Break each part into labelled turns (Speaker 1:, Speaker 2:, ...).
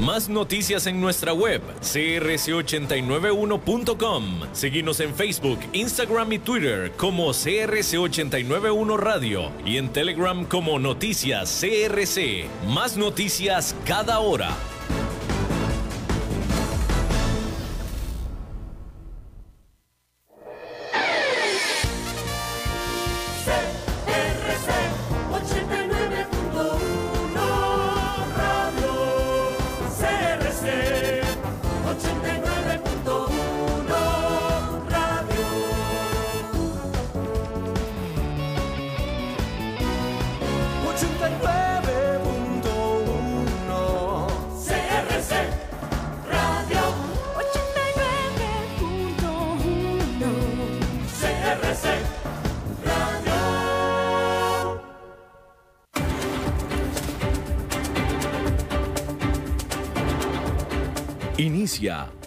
Speaker 1: Más noticias en nuestra web, crc891.com. Seguimos en Facebook, Instagram y Twitter como CRC891 Radio y en Telegram como Noticias CRC. Más noticias cada hora.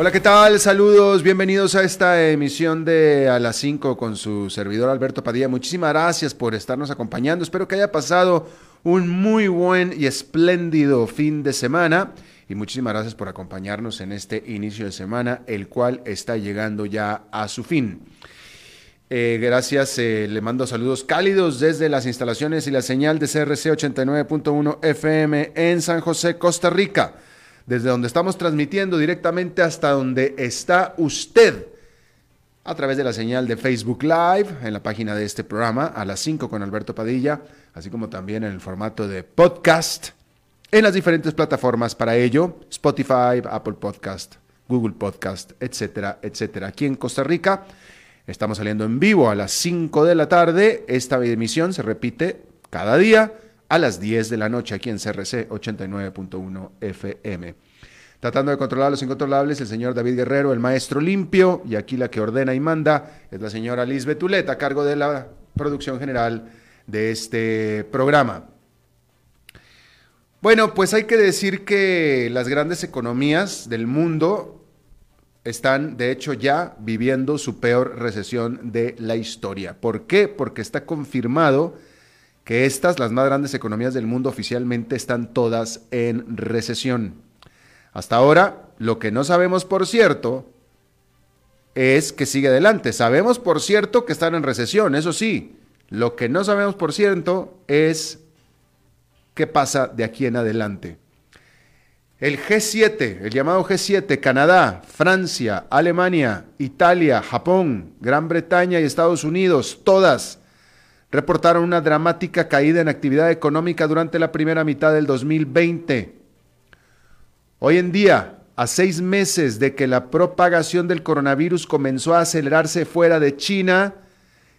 Speaker 2: Hola, ¿qué tal? Saludos, bienvenidos a esta emisión de A las 5 con su servidor Alberto Padilla. Muchísimas gracias por estarnos acompañando. Espero que haya pasado un muy buen y espléndido fin de semana. Y muchísimas gracias por acompañarnos en este inicio de semana, el cual está llegando ya a su fin. Eh, gracias, eh, le mando saludos cálidos desde las instalaciones y la señal de CRC 89.1 FM en San José, Costa Rica desde donde estamos transmitiendo directamente hasta donde está usted a través de la señal de Facebook Live en la página de este programa a las 5 con Alberto Padilla, así como también en el formato de podcast en las diferentes plataformas para ello, Spotify, Apple Podcast, Google Podcast, etcétera, etcétera. Aquí en Costa Rica estamos saliendo en vivo a las 5 de la tarde. Esta emisión se repite cada día a las 10 de la noche aquí en CRC 89.1 FM. Tratando de controlar los incontrolables, el señor David Guerrero, el maestro limpio, y aquí la que ordena y manda es la señora Liz Betulet, a cargo de la producción general de este programa. Bueno, pues hay que decir que las grandes economías del mundo están, de hecho, ya viviendo su peor recesión de la historia. ¿Por qué? Porque está confirmado que estas, las más grandes economías del mundo, oficialmente están todas en recesión. Hasta ahora, lo que no sabemos por cierto es que sigue adelante. Sabemos por cierto que están en recesión, eso sí. Lo que no sabemos por cierto es qué pasa de aquí en adelante. El G7, el llamado G7, Canadá, Francia, Alemania, Italia, Japón, Gran Bretaña y Estados Unidos, todas reportaron una dramática caída en actividad económica durante la primera mitad del 2020. Hoy en día, a seis meses de que la propagación del coronavirus comenzó a acelerarse fuera de China,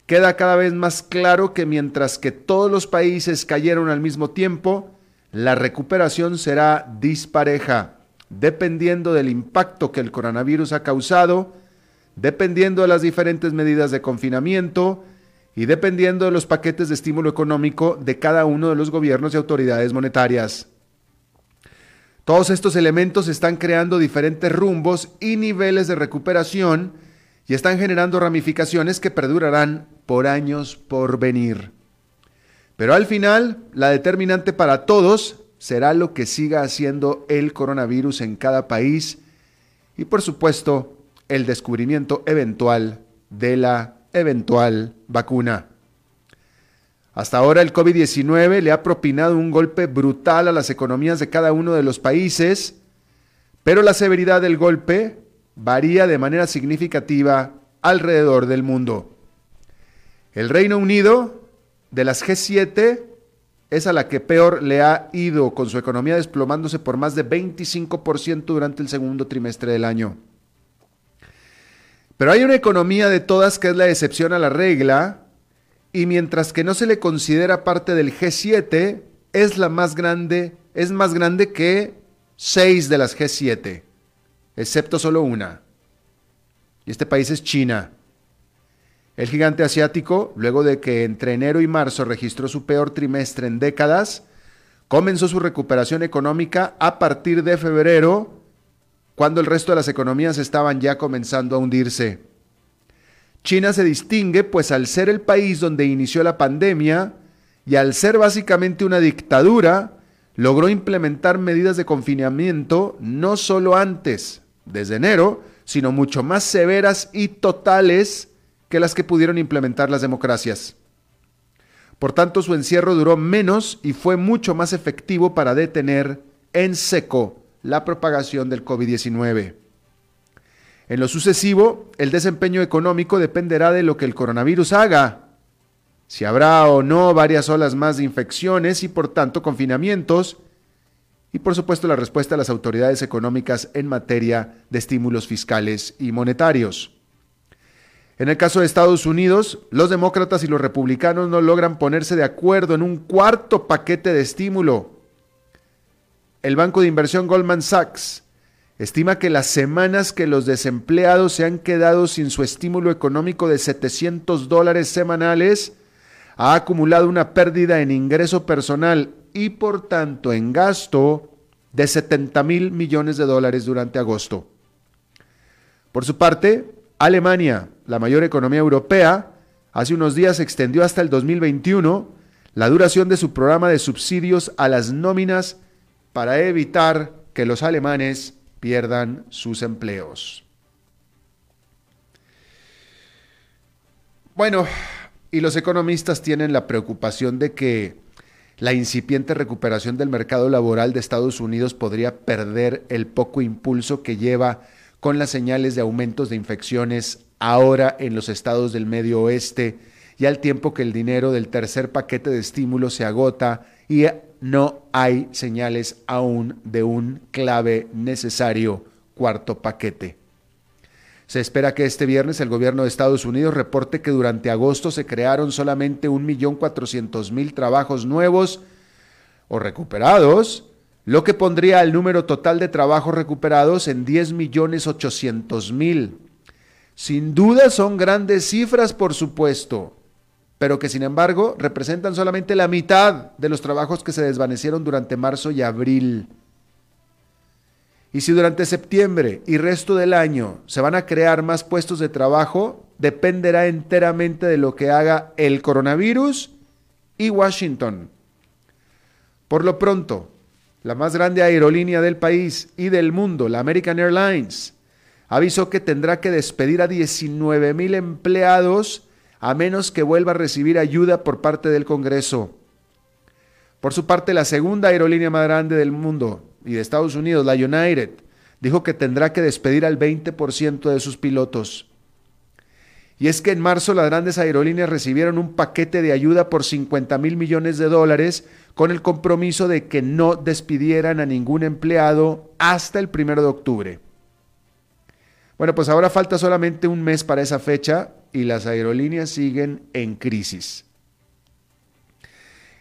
Speaker 2: queda cada vez más claro que mientras que todos los países cayeron al mismo tiempo, la recuperación será dispareja, dependiendo del impacto que el coronavirus ha causado, dependiendo de las diferentes medidas de confinamiento, y dependiendo de los paquetes de estímulo económico de cada uno de los gobiernos y autoridades monetarias. Todos estos elementos están creando diferentes rumbos y niveles de recuperación y están generando ramificaciones que perdurarán por años por venir. Pero al final, la determinante para todos será lo que siga haciendo el coronavirus en cada país y por supuesto el descubrimiento eventual de la eventual vacuna. Hasta ahora el COVID-19 le ha propinado un golpe brutal a las economías de cada uno de los países, pero la severidad del golpe varía de manera significativa alrededor del mundo. El Reino Unido, de las G7, es a la que peor le ha ido, con su economía desplomándose por más de 25% durante el segundo trimestre del año. Pero hay una economía de todas que es la excepción a la regla, y mientras que no se le considera parte del G7, es la más grande, es más grande que seis de las G7, excepto solo una. Y este país es China. El gigante asiático, luego de que entre enero y marzo registró su peor trimestre en décadas, comenzó su recuperación económica a partir de febrero, cuando el resto de las economías estaban ya comenzando a hundirse. China se distingue pues al ser el país donde inició la pandemia y al ser básicamente una dictadura, logró implementar medidas de confinamiento no solo antes, desde enero, sino mucho más severas y totales que las que pudieron implementar las democracias. Por tanto, su encierro duró menos y fue mucho más efectivo para detener en seco la propagación del COVID-19. En lo sucesivo, el desempeño económico dependerá de lo que el coronavirus haga, si habrá o no varias olas más de infecciones y por tanto confinamientos, y por supuesto la respuesta de las autoridades económicas en materia de estímulos fiscales y monetarios. En el caso de Estados Unidos, los demócratas y los republicanos no logran ponerse de acuerdo en un cuarto paquete de estímulo. El banco de inversión Goldman Sachs estima que las semanas que los desempleados se han quedado sin su estímulo económico de 700 dólares semanales ha acumulado una pérdida en ingreso personal y por tanto en gasto de 70 mil millones de dólares durante agosto. Por su parte, Alemania, la mayor economía europea, hace unos días extendió hasta el 2021 la duración de su programa de subsidios a las nóminas para evitar que los alemanes pierdan sus empleos. Bueno, y los economistas tienen la preocupación de que la incipiente recuperación del mercado laboral de Estados Unidos podría perder el poco impulso que lleva con las señales de aumentos de infecciones ahora en los estados del medio oeste y al tiempo que el dinero del tercer paquete de estímulo se agota y no hay señales aún de un clave necesario cuarto paquete. Se espera que este viernes el gobierno de Estados Unidos reporte que durante agosto se crearon solamente 1.400.000 trabajos nuevos o recuperados lo que pondría el número total de trabajos recuperados en 10 millones 800 mil. Sin duda son grandes cifras, por supuesto, pero que sin embargo representan solamente la mitad de los trabajos que se desvanecieron durante marzo y abril. Y si durante septiembre y resto del año se van a crear más puestos de trabajo, dependerá enteramente de lo que haga el coronavirus y Washington. Por lo pronto, la más grande aerolínea del país y del mundo, la American Airlines, avisó que tendrá que despedir a 19 mil empleados a menos que vuelva a recibir ayuda por parte del Congreso. Por su parte, la segunda aerolínea más grande del mundo y de Estados Unidos, la United, dijo que tendrá que despedir al 20% de sus pilotos. Y es que en marzo las grandes aerolíneas recibieron un paquete de ayuda por 50 mil millones de dólares con el compromiso de que no despidieran a ningún empleado hasta el primero de octubre. Bueno, pues ahora falta solamente un mes para esa fecha y las aerolíneas siguen en crisis.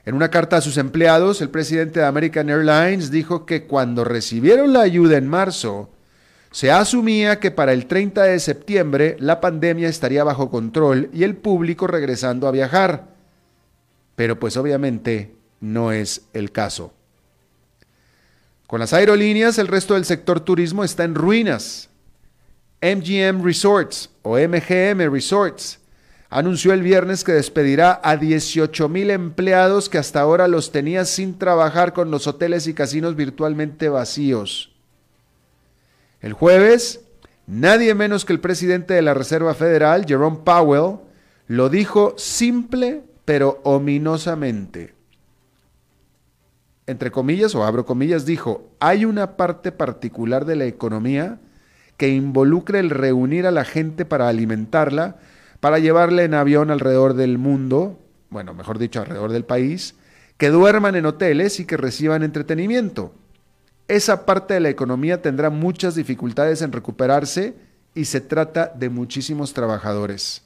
Speaker 2: En una carta a sus empleados, el presidente de American Airlines dijo que cuando recibieron la ayuda en marzo, se asumía que para el 30 de septiembre la pandemia estaría bajo control y el público regresando a viajar. Pero pues obviamente no es el caso. Con las aerolíneas, el resto del sector turismo está en ruinas. MGM Resorts o MGM Resorts anunció el viernes que despedirá a 18 mil empleados que hasta ahora los tenía sin trabajar con los hoteles y casinos virtualmente vacíos. El jueves, nadie menos que el presidente de la Reserva Federal, Jerome Powell, lo dijo simple pero ominosamente. Entre comillas o abro comillas, dijo, hay una parte particular de la economía que involucra el reunir a la gente para alimentarla, para llevarla en avión alrededor del mundo, bueno, mejor dicho, alrededor del país, que duerman en hoteles y que reciban entretenimiento esa parte de la economía tendrá muchas dificultades en recuperarse y se trata de muchísimos trabajadores.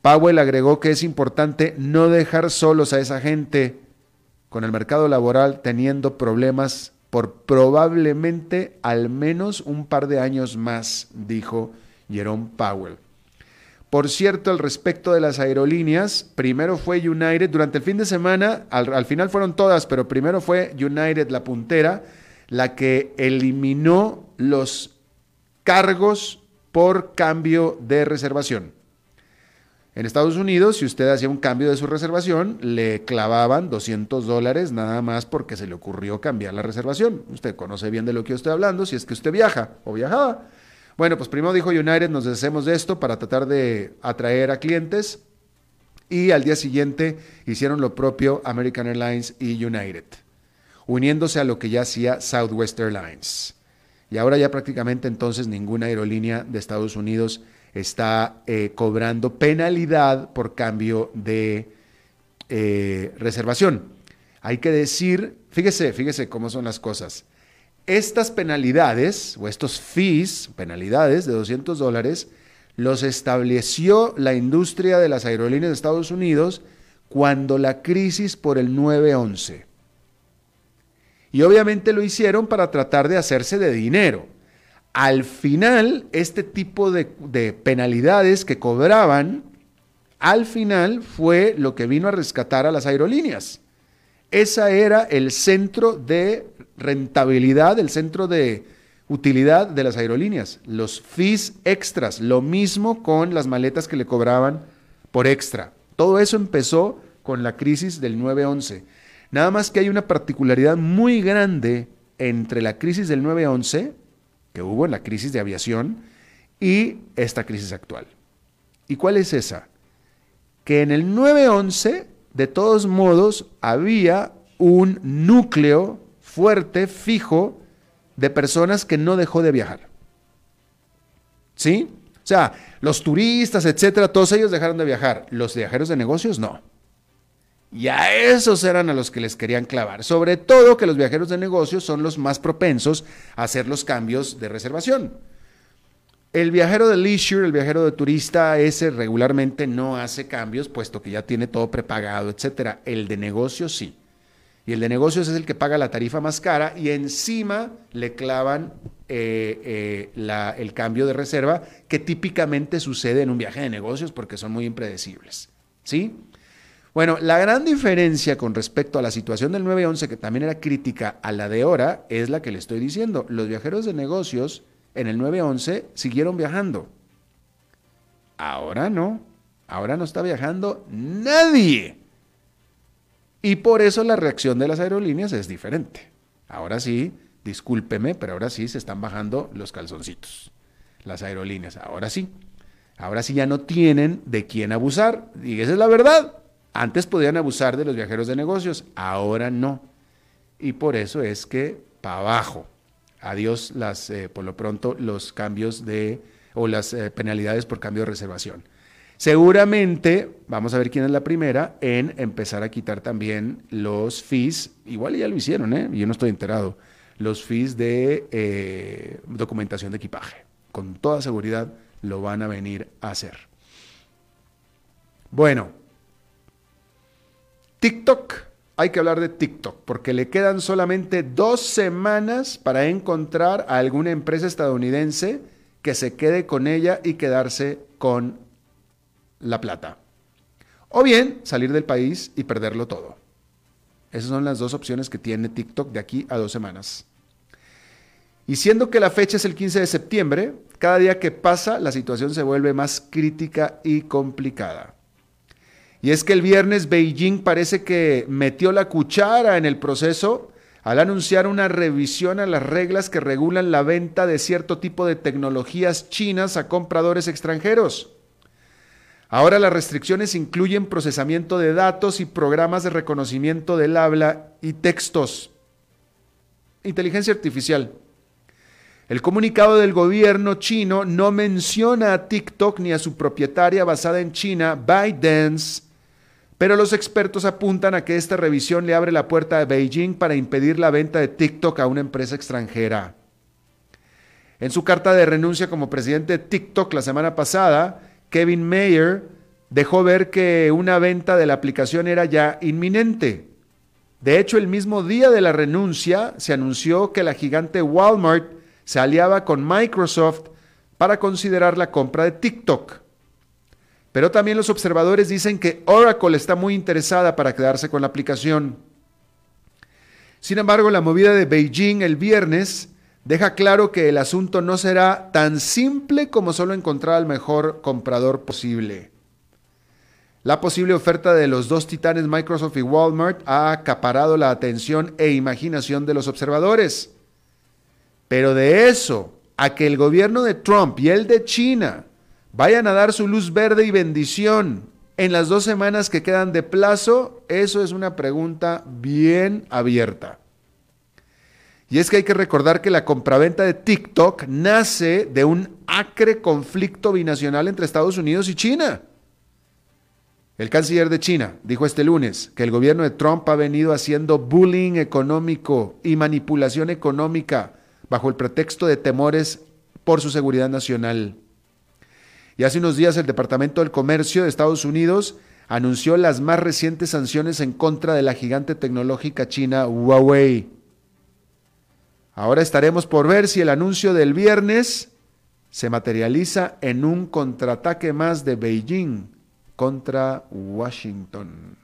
Speaker 2: Powell agregó que es importante no dejar solos a esa gente con el mercado laboral teniendo problemas por probablemente al menos un par de años más, dijo Jerome Powell. Por cierto, al respecto de las aerolíneas, primero fue United, durante el fin de semana, al, final fueron todas, pero primero fue United, la puntera, la que eliminó los cargos por cambio de reservación. En Estados Unidos, si usted hacía un cambio de su reservación, le clavaban 200 dólares nada más porque se le ocurrió cambiar la reservación. Usted conoce bien de lo que yo estoy hablando, si es que usted viaja o viajaba. Bueno, pues primero dijo United, nos deshacemos de esto para tratar de atraer a clientes. Y al día siguiente hicieron lo propio American Airlines y United, uniéndose a lo que ya hacía Southwest Airlines. Y ahora ya prácticamente entonces ninguna aerolínea de Estados Unidos está eh, cobrando penalidad por cambio de eh, reservación. Hay que decir, fíjese, fíjese cómo son las cosas. Estas penalidades o estos fees, penalidades de 200 dólares, los estableció la industria de las aerolíneas de Estados Unidos cuando la crisis por el 9-11. Y obviamente lo hicieron para tratar de hacerse de dinero. Al final, este tipo de, de penalidades que cobraban, al final fue lo que vino a rescatar a las aerolíneas. Esa era el centro de rentabilidad, el centro de utilidad de las aerolíneas, los fees extras, lo mismo con las maletas que le cobraban por extra. Todo eso empezó con la crisis del 9-11. Nada más que hay una particularidad muy grande entre la crisis del 9-11, que hubo en la crisis de aviación, y esta crisis actual. ¿Y cuál es esa? Que en el 9-11, de todos modos, había un núcleo fuerte, fijo, de personas que no dejó de viajar. ¿Sí? O sea, los turistas, etcétera, todos ellos dejaron de viajar. Los viajeros de negocios no. Y a esos eran a los que les querían clavar. Sobre todo que los viajeros de negocios son los más propensos a hacer los cambios de reservación. El viajero de leisure, el viajero de turista, ese regularmente no hace cambios, puesto que ya tiene todo prepagado, etcétera. El de negocios sí. Y el de negocios es el que paga la tarifa más cara y encima le clavan eh, eh, el cambio de reserva que típicamente sucede en un viaje de negocios porque son muy impredecibles. ¿Sí? Bueno, la gran diferencia con respecto a la situación del 911, que también era crítica a la de ahora, es la que le estoy diciendo. Los viajeros de negocios en el 911 siguieron viajando. Ahora no. Ahora no está viajando nadie. Y por eso la reacción de las aerolíneas es diferente. Ahora sí, discúlpeme, pero ahora sí se están bajando los calzoncitos. Las aerolíneas, ahora sí. Ahora sí ya no tienen de quién abusar. Y esa es la verdad. Antes podían abusar de los viajeros de negocios, ahora no. Y por eso es que para abajo. Adiós las, eh, por lo pronto, los cambios de, o las eh, penalidades por cambio de reservación. Seguramente, vamos a ver quién es la primera, en empezar a quitar también los fees, igual ya lo hicieron, ¿eh? yo no estoy enterado, los fees de eh, documentación de equipaje. Con toda seguridad lo van a venir a hacer. Bueno, TikTok, hay que hablar de TikTok, porque le quedan solamente dos semanas para encontrar a alguna empresa estadounidense que se quede con ella y quedarse con la plata. O bien salir del país y perderlo todo. Esas son las dos opciones que tiene TikTok de aquí a dos semanas. Y siendo que la fecha es el 15 de septiembre, cada día que pasa la situación se vuelve más crítica y complicada. Y es que el viernes Beijing parece que metió la cuchara en el proceso al anunciar una revisión a las reglas que regulan la venta de cierto tipo de tecnologías chinas a compradores extranjeros. Ahora las restricciones incluyen procesamiento de datos y programas de reconocimiento del habla y textos. Inteligencia artificial. El comunicado del gobierno chino no menciona a TikTok ni a su propietaria basada en China, ByteDance, pero los expertos apuntan a que esta revisión le abre la puerta a Beijing para impedir la venta de TikTok a una empresa extranjera. En su carta de renuncia como presidente de TikTok la semana pasada, Kevin Mayer dejó ver que una venta de la aplicación era ya inminente. De hecho, el mismo día de la renuncia se anunció que la gigante Walmart se aliaba con Microsoft para considerar la compra de TikTok. Pero también los observadores dicen que Oracle está muy interesada para quedarse con la aplicación. Sin embargo, la movida de Beijing el viernes deja claro que el asunto no será tan simple como solo encontrar al mejor comprador posible. La posible oferta de los dos titanes Microsoft y Walmart ha acaparado la atención e imaginación de los observadores. Pero de eso a que el gobierno de Trump y el de China vayan a dar su luz verde y bendición en las dos semanas que quedan de plazo, eso es una pregunta bien abierta. Y es que hay que recordar que la compraventa de TikTok nace de un acre conflicto binacional entre Estados Unidos y China. El canciller de China dijo este lunes que el gobierno de Trump ha venido haciendo bullying económico y manipulación económica bajo el pretexto de temores por su seguridad nacional. Y hace unos días el Departamento del Comercio de Estados Unidos anunció las más recientes sanciones en contra de la gigante tecnológica china Huawei. Ahora estaremos por ver si el anuncio del viernes se materializa en un contraataque más de Beijing contra Washington.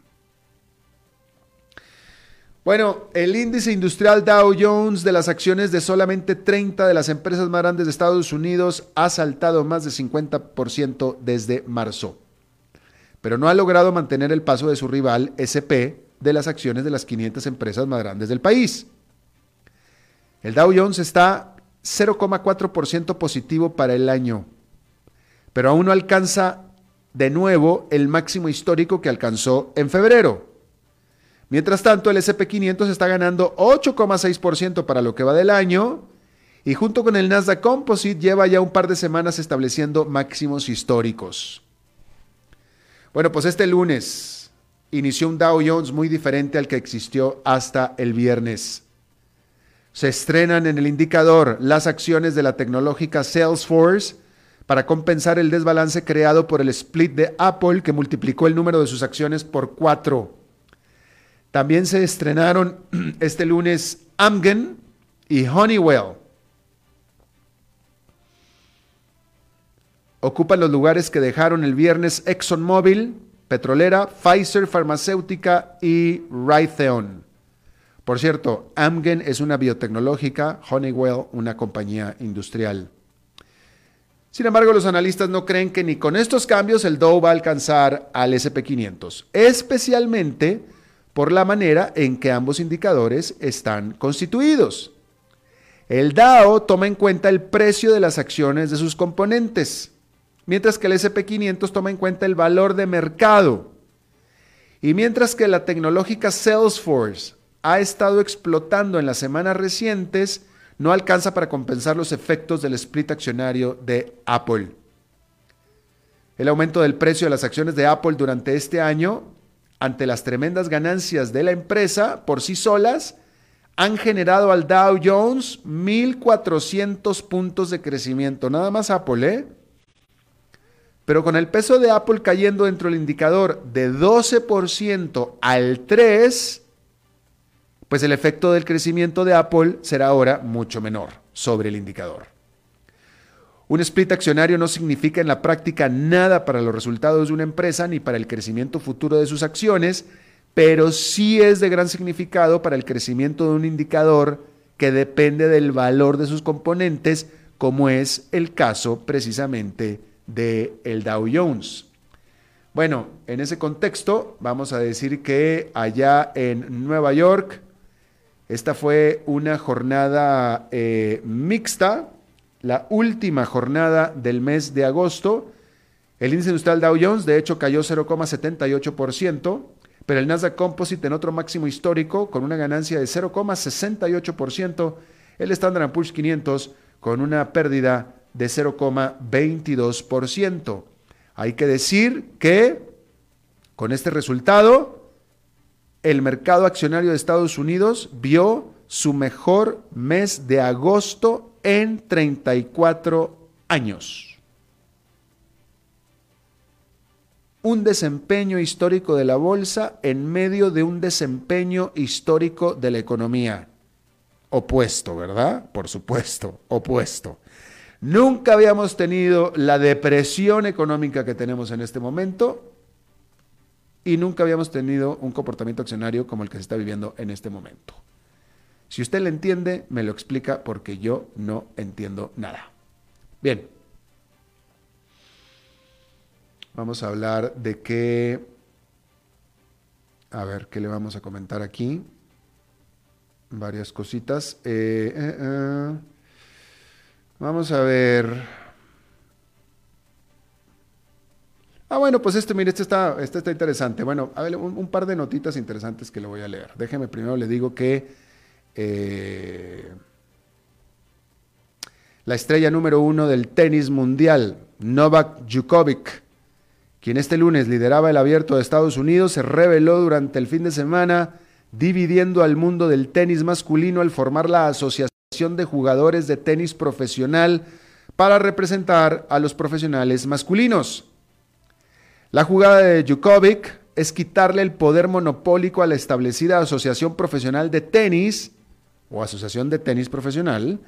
Speaker 2: Bueno, el índice industrial Dow Jones de las acciones de solamente 30 de las empresas más grandes de Estados Unidos ha saltado más de 50% desde marzo, pero no ha logrado mantener el paso de su rival SP de las acciones de las 500 empresas más grandes del país. El Dow Jones está 0,4% positivo para el año, pero aún no alcanza de nuevo el máximo histórico que alcanzó en febrero. Mientras tanto, el SP500 está ganando 8,6% para lo que va del año y junto con el Nasdaq Composite lleva ya un par de semanas estableciendo máximos históricos. Bueno, pues este lunes inició un Dow Jones muy diferente al que existió hasta el viernes. Se estrenan en el indicador las acciones de la tecnológica Salesforce, para compensar el desbalance creado por el split de Apple que multiplicó el número de sus acciones por cuatro. También se estrenaron este lunes Amgen y Honeywell. Ocupan los lugares que dejaron el viernes ExxonMobil, Petrolera, Pfizer Farmacéutica y Raytheon. Por cierto, Amgen es una biotecnológica, Honeywell una compañía industrial. Sin embargo, los analistas no creen que ni con estos cambios el Dow va a alcanzar al SP500, especialmente por la manera en que ambos indicadores están constituidos. El Dow toma en cuenta el precio de las acciones de sus componentes, mientras que el SP500 toma en cuenta el valor de mercado. Y mientras que la tecnológica Salesforce ha estado explotando en las semanas recientes, no alcanza para compensar los efectos del split accionario de Apple. El aumento del precio de las acciones de Apple durante este año, ante las tremendas ganancias de la empresa por sí solas, han generado al Dow Jones 1.400 puntos de crecimiento. Nada más Apple, ¿eh? Pero con el peso de Apple cayendo dentro del indicador de 12% al 3%, pues el efecto del crecimiento de Apple será ahora mucho menor sobre el indicador. Un split accionario no significa en la práctica nada para los resultados de una empresa ni para el crecimiento futuro de sus acciones, pero sí es de gran significado para el crecimiento de un indicador que depende del valor de sus componentes, como es el caso precisamente de el Dow Jones. Bueno, en ese contexto vamos a decir que allá en Nueva York esta fue una jornada eh, mixta, la última jornada del mes de agosto. El índice industrial Dow Jones, de hecho, cayó 0,78%, pero el Nasdaq Composite en otro máximo histórico, con una ganancia de 0,68%, el Standard Poor's 500 con una pérdida de 0,22%. Hay que decir que con este resultado, el mercado accionario de Estados Unidos vio su mejor mes de agosto en 34 años. Un desempeño histórico de la bolsa en medio de un desempeño histórico de la economía. Opuesto, ¿verdad? Por supuesto, opuesto. Nunca habíamos tenido la depresión económica que tenemos en este momento y nunca habíamos tenido un comportamiento accionario como el que se está viviendo en este momento. Si usted le entiende, me lo explica porque yo no entiendo nada. Bien. Vamos a hablar de qué... A ver, ¿qué le vamos a comentar aquí? Varias cositas. Eh, eh, eh. Vamos a ver... Ah, bueno, pues este, mire, este está, este está interesante. Bueno, a ver, un, par de notitas interesantes que le voy a leer. Déjeme primero, le digo que eh, la estrella número uno del tenis mundial, Novak Djokovic, quien este lunes lideraba el abierto de Estados Unidos, se reveló durante el fin de semana dividiendo al mundo del tenis masculino al formar la Asociación de Jugadores de Tenis Profesional para representar a los profesionales masculinos. La jugada de Djokovic es quitarle el poder monopólico a la establecida Asociación Profesional de Tenis o Asociación de Tenis Profesional,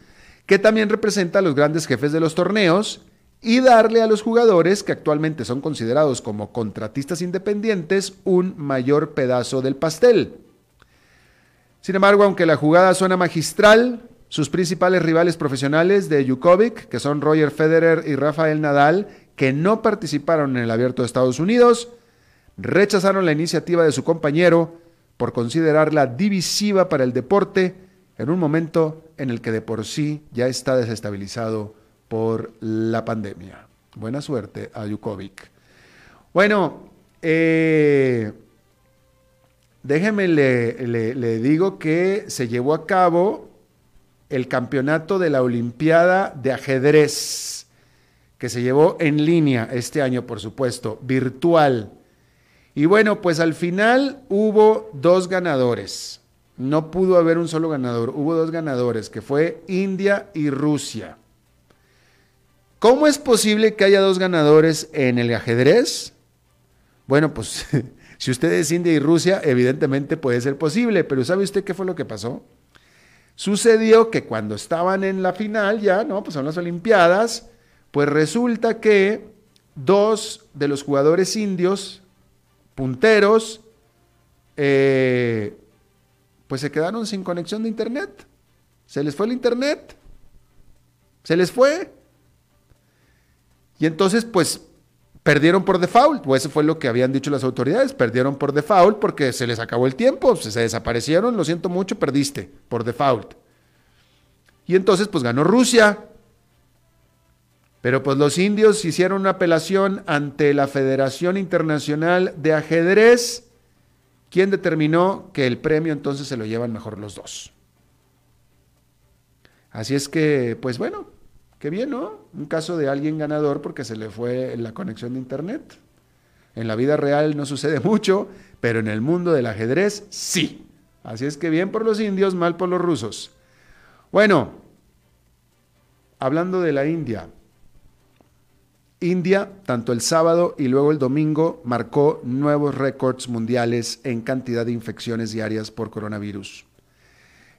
Speaker 2: que también representa a los grandes jefes de los torneos, y darle a los jugadores, que actualmente son considerados como contratistas independientes, un mayor pedazo del pastel. Sin embargo, aunque la jugada suena magistral, sus principales rivales profesionales de Djokovic, que son Roger Federer y Rafael Nadal, que no participaron en el abierto de Estados Unidos, rechazaron la iniciativa de su compañero por considerarla divisiva para el deporte en un momento en el que de por sí ya está desestabilizado por la pandemia. Buena suerte a Yukovic. Bueno, eh, déjeme le, le digo que se llevó a cabo el campeonato de la Olimpiada de ajedrez que se llevó en línea este año, por supuesto, virtual. Y bueno, pues al final hubo dos ganadores. No pudo haber un solo ganador, hubo dos ganadores, que fue India y Rusia. ¿Cómo es posible que haya dos ganadores en el ajedrez? Bueno, pues si usted es India y Rusia, evidentemente puede ser posible, pero ¿sabe usted qué fue lo que pasó? Sucedió que cuando estaban en la final ya, ¿no? Pues son las Olimpiadas, pues resulta que dos de los jugadores indios, punteros, eh, pues se quedaron sin conexión de internet. Se les fue el internet. Se les fue. Y entonces, pues, perdieron por default, o eso fue lo que habían dicho las autoridades, perdieron por default porque se les acabó el tiempo, se desaparecieron, lo siento mucho, perdiste por default. Y entonces, pues ganó Rusia, pero pues los indios hicieron una apelación ante la Federación Internacional de Ajedrez, quien determinó que el premio entonces se lo llevan mejor los dos. Así es que, pues bueno, qué bien, ¿no? Un caso de alguien ganador porque se le fue la conexión de Internet. En la vida real no sucede mucho, pero en el mundo del ajedrez sí. Así es que bien por los indios, mal por los rusos. Bueno, hablando de la India, India, tanto el sábado y luego el domingo, marcó nuevos récords mundiales en cantidad de infecciones diarias por coronavirus.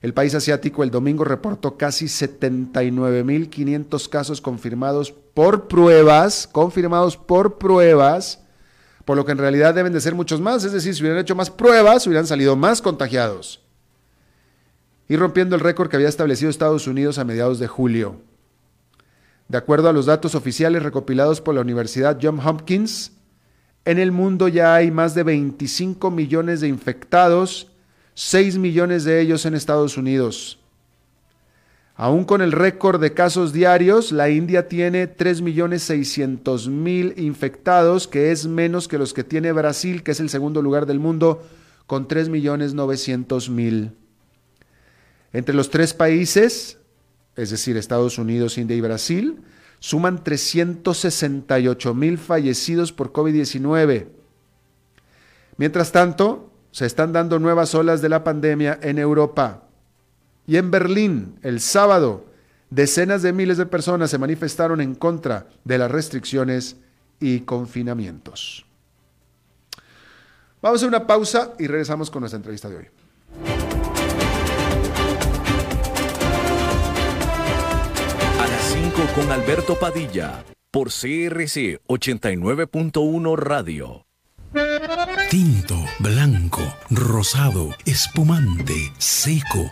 Speaker 2: El país asiático el domingo reportó casi 79.500 casos confirmados por pruebas, confirmados por pruebas, por lo que en realidad deben de ser muchos más, es decir, si hubieran hecho más pruebas, hubieran salido más contagiados. Y rompiendo el récord que había establecido Estados Unidos a mediados de julio. De acuerdo a los datos oficiales recopilados por la Universidad Johns Hopkins, en el mundo ya hay más de 25 millones de infectados, 6 millones de ellos en Estados Unidos. Aún con el récord de casos diarios, la India tiene 3.600.000 infectados, que es menos que los que tiene Brasil, que es el segundo lugar del mundo, con 3.900.000. Entre los tres países, es decir, Estados Unidos, India y Brasil, suman 368 mil fallecidos por COVID-19. Mientras tanto, se están dando nuevas olas de la pandemia en Europa. Y en Berlín, el sábado, decenas de miles de personas se manifestaron en contra de las restricciones y confinamientos. Vamos a una pausa y regresamos con nuestra entrevista de hoy.
Speaker 1: 5 con Alberto Padilla por CRC 89.1 Radio.
Speaker 3: Tinto, blanco, rosado, espumante, seco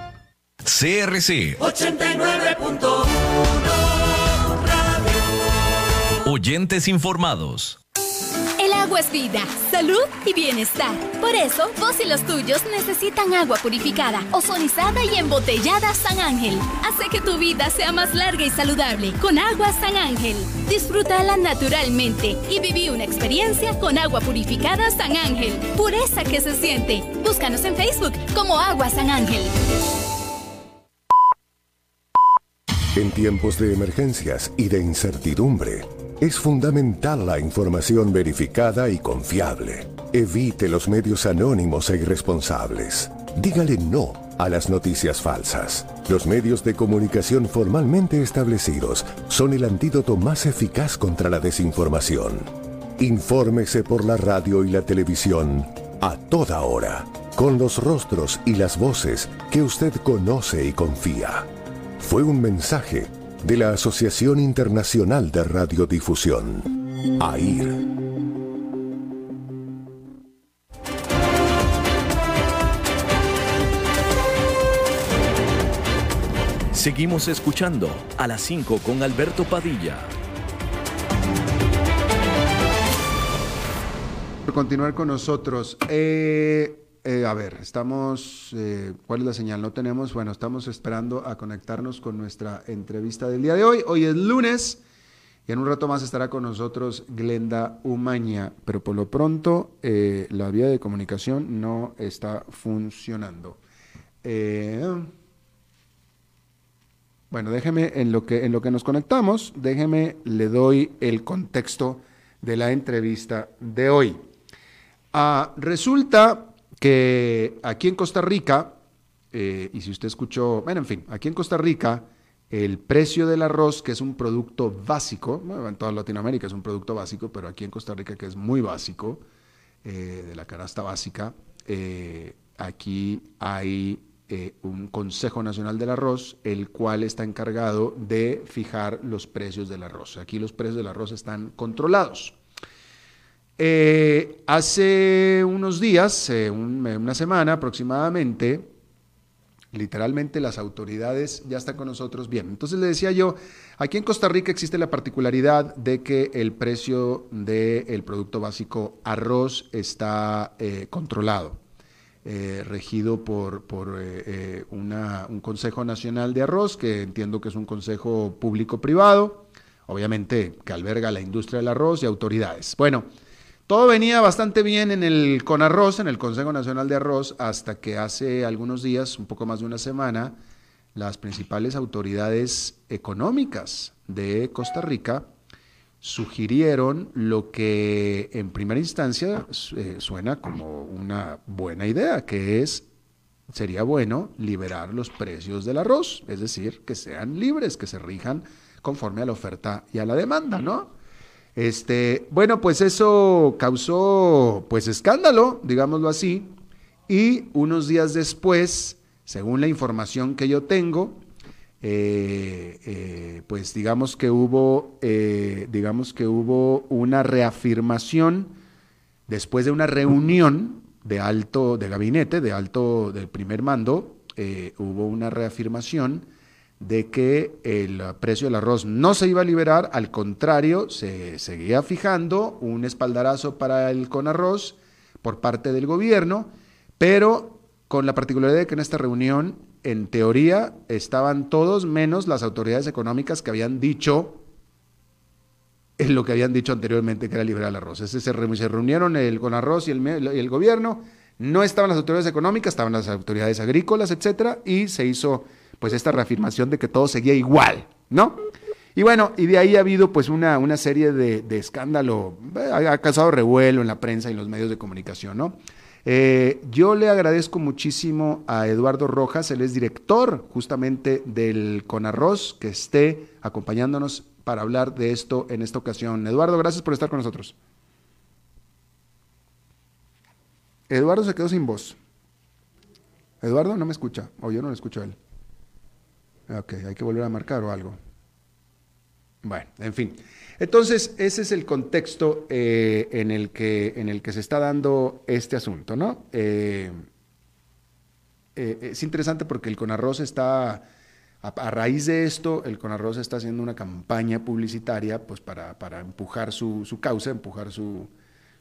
Speaker 1: CRC 89.1 Oyentes informados.
Speaker 4: El agua es vida, salud y bienestar. Por eso, vos y los tuyos necesitan agua purificada, ozonizada y embotellada San Ángel. Hace que tu vida sea más larga y saludable con agua San Ángel. Disfrútala naturalmente y viví una experiencia con agua purificada San Ángel. Pureza que se siente. Búscanos en Facebook como Agua San Ángel.
Speaker 5: En tiempos de emergencias y de incertidumbre, es fundamental la información verificada y confiable. Evite los medios anónimos e irresponsables. Dígale no a las noticias falsas. Los medios de comunicación formalmente establecidos son el antídoto más eficaz contra la desinformación. Infórmese por la radio y la televisión a toda hora, con los rostros y las voces que usted conoce y confía fue un mensaje de la Asociación Internacional de Radiodifusión, AIR.
Speaker 1: Seguimos escuchando a las 5 con Alberto Padilla.
Speaker 2: Por continuar con nosotros, eh, eh, a ver, estamos, eh, ¿cuál es la señal? No tenemos, bueno, estamos esperando a conectarnos con nuestra entrevista del día de hoy. Hoy es lunes y en un rato más estará con nosotros Glenda Umaña, pero por lo pronto eh, la vía de comunicación no está funcionando. bueno, déjeme, en lo, que, en lo que nos conectamos, déjeme, le doy el contexto de la entrevista de hoy. Ah, resulta que aquí en Costa Rica, eh, y si usted escuchó, bueno, en fin, aquí en Costa Rica, el precio del arroz, que es un producto básico, en toda Latinoamérica es un producto básico, pero aquí en Costa Rica, que es muy básico, eh, de la canasta básica, eh, aquí hay un Consejo Nacional del Arroz, el cual está encargado de fijar los precios del arroz. Aquí los precios del arroz están controlados. Eh, hace unos días, eh, una semana aproximadamente, literalmente las autoridades ya están con nosotros bien. Entonces le decía yo, aquí en Costa Rica existe la particularidad de que el precio del producto básico arroz está eh, controlado. regido por, por un Consejo Nacional de Arroz, que entiendo que es un consejo público-privado, obviamente que alberga la industria del arroz y autoridades. Bueno, todo venía bastante bien en el CONARROZ, en el Consejo Nacional de Arroz, hasta que hace algunos días, un poco más de una semana, las principales autoridades económicas de Costa Rica sugirieron lo que en primera instancia eh, suena como una buena idea, que es, sería bueno liberar los precios del arroz, es decir, que sean libres, que se rijan conforme a la oferta y a la demanda, ¿no? Este, bueno, pues eso causó pues escándalo, digámoslo así, y unos días después, según la información que yo tengo, eh, eh, pues digamos que hubo, eh, digamos que hubo una reafirmación después de una reunión de alto, de gabinete, de alto, del primer mando, hubo una reafirmación de que el precio del arroz no se iba a liberar, al contrario, se seguía fijando un espaldarazo para el con arroz por parte del gobierno, pero con la particularidad de que en esta reunión, en teoría, estaban todos menos las autoridades económicas que habían dicho en lo que habían dicho anteriormente que era liberar el arroz. se, se reunieron el con arroz el, y el gobierno, no estaban las autoridades económicas, estaban las autoridades agrícolas, etcétera, y se hizo pues esta reafirmación de que todo seguía igual, ¿no? Y bueno, y de ahí ha habido pues una, una serie de, de escándalo, eh, ha, causado revuelo en la prensa y en los medios de comunicación, ¿no? Eh, yo le agradezco muchísimo a Eduardo Rojas, él es director justamente del Conarroz, que esté acompañándonos para hablar de esto en esta ocasión. Eduardo, gracias por estar con nosotros. Eduardo se quedó sin voz. Eduardo no me escucha, o yo no le escucho a él. Ok, hay que volver a marcar o algo. Bueno, en fin. Entonces, ese es el contexto eh, en, el que, en el que se está dando este asunto, ¿no? Eh, eh, es interesante porque el Conarroz está, a, raíz de esto, el Conarroz está haciendo una campaña publicitaria pues, para, para empujar su, su, causa, empujar su,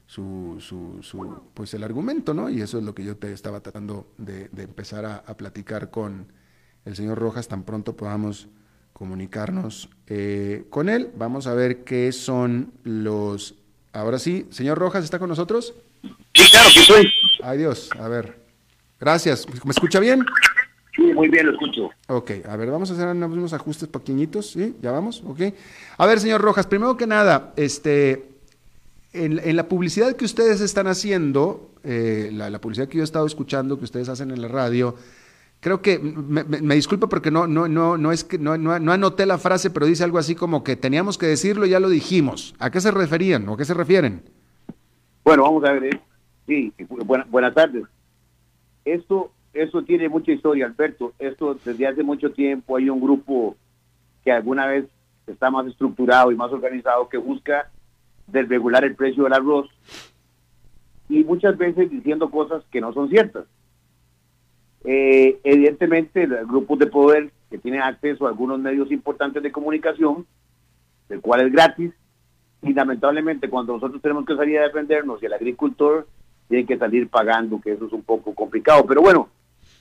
Speaker 2: su, su, pues, el argumento, ¿no? Y eso es lo que yo te estaba tratando de, empezar a platicar con el señor Rojas tan pronto podamos comunicarnos eh, con él. Vamos a ver qué son los... Ahora sí, señor Rojas, ¿está con nosotros?
Speaker 6: Sí, claro que estoy.
Speaker 2: Ay Dios, a ver. Gracias. ¿Me escucha bien?
Speaker 6: Sí, muy bien, lo escucho.
Speaker 2: Ok, a ver, vamos a hacer unos ajustes pequeñitos, ¿sí? ¿Ya vamos? Ok. A ver, señor Rojas, primero que nada, este, en, la publicidad que ustedes están haciendo, eh, la, la publicidad que yo he estado escuchando, que ustedes hacen en la radio, creo que me, me, disculpa porque no, no, no, no es que no, no, anoté la frase, pero dice algo así como que teníamos que decirlo ya lo dijimos. ¿A qué se referían o qué se refieren?
Speaker 6: Bueno, vamos a ver. ¿eh? Sí, buenas tardes. Esto, esto tiene mucha historia, Alberto. Esto desde hace mucho tiempo hay un grupo que alguna vez está más estructurado y más organizado que busca desregular el precio del arroz y muchas veces diciendo cosas que no son ciertas. Eh, evidentemente, los grupos de poder que tienen acceso a algunos medios importantes de comunicación, el cual es gratis, y lamentablemente cuando nosotros tenemos que salir a defendernos y el agricultor tiene que salir pagando, que eso es un poco complicado. Pero bueno,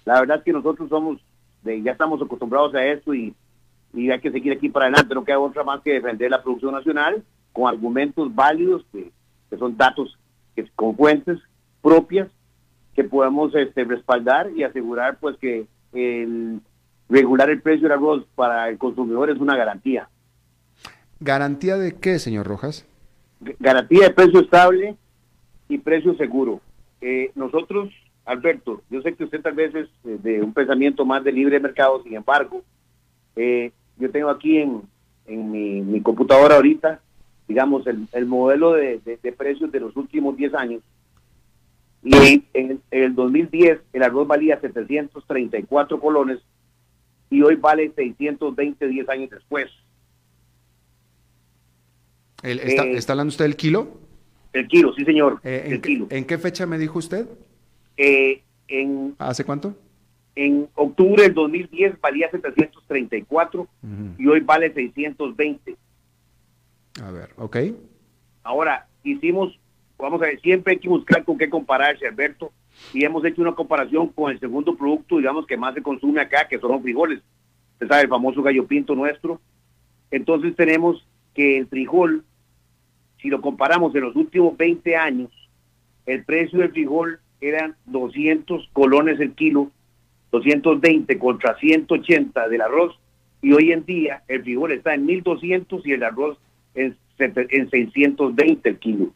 Speaker 6: la verdad es que nosotros somos, de, ya estamos acostumbrados a esto y, hay que seguir aquí para adelante. No queda otra más que defender la producción nacional con argumentos válidos, que, que son datos que, con fuentes propias que podamos este, respaldar y asegurar pues que el regular el precio del arroz para el consumidor es una garantía.
Speaker 2: ¿Garantía de qué, señor Rojas?
Speaker 6: Garantía de precio estable y precio seguro. Eh, nosotros, Alberto, yo sé que usted tal vez es eh, de un pensamiento más de libre mercado, sin embargo, eh, yo tengo aquí en, en mi, computadora ahorita, digamos, el, modelo de, de precios de los últimos 10 años y en, el 2010 el arroz valía 734 colones y hoy vale 620 10 años después.
Speaker 2: está, eh, ¿Está hablando usted del kilo?
Speaker 6: El kilo, sí señor.
Speaker 2: Eh,
Speaker 6: el
Speaker 2: ¿en,
Speaker 6: kilo.
Speaker 2: ¿En qué fecha me dijo usted?
Speaker 6: Eh, en,
Speaker 2: ¿Hace cuánto?
Speaker 6: En octubre del 2010 valía 734 y hoy vale 620.
Speaker 2: A ver, ok.
Speaker 6: Ahora, hicimos vamos a ver, siempre hay que buscar con qué compararse, Alberto, y hemos hecho una comparación con el segundo producto, digamos, que más se consume acá, que son los frijoles. Usted sabe, el famoso gallo pinto nuestro. Entonces tenemos que el frijol, si lo comparamos en los últimos 20 años, el precio del frijol eran 200 colones el kilo, 220 contra 180 del arroz, y hoy en día el frijol está en 1200 y el arroz en, en 620 el kilo.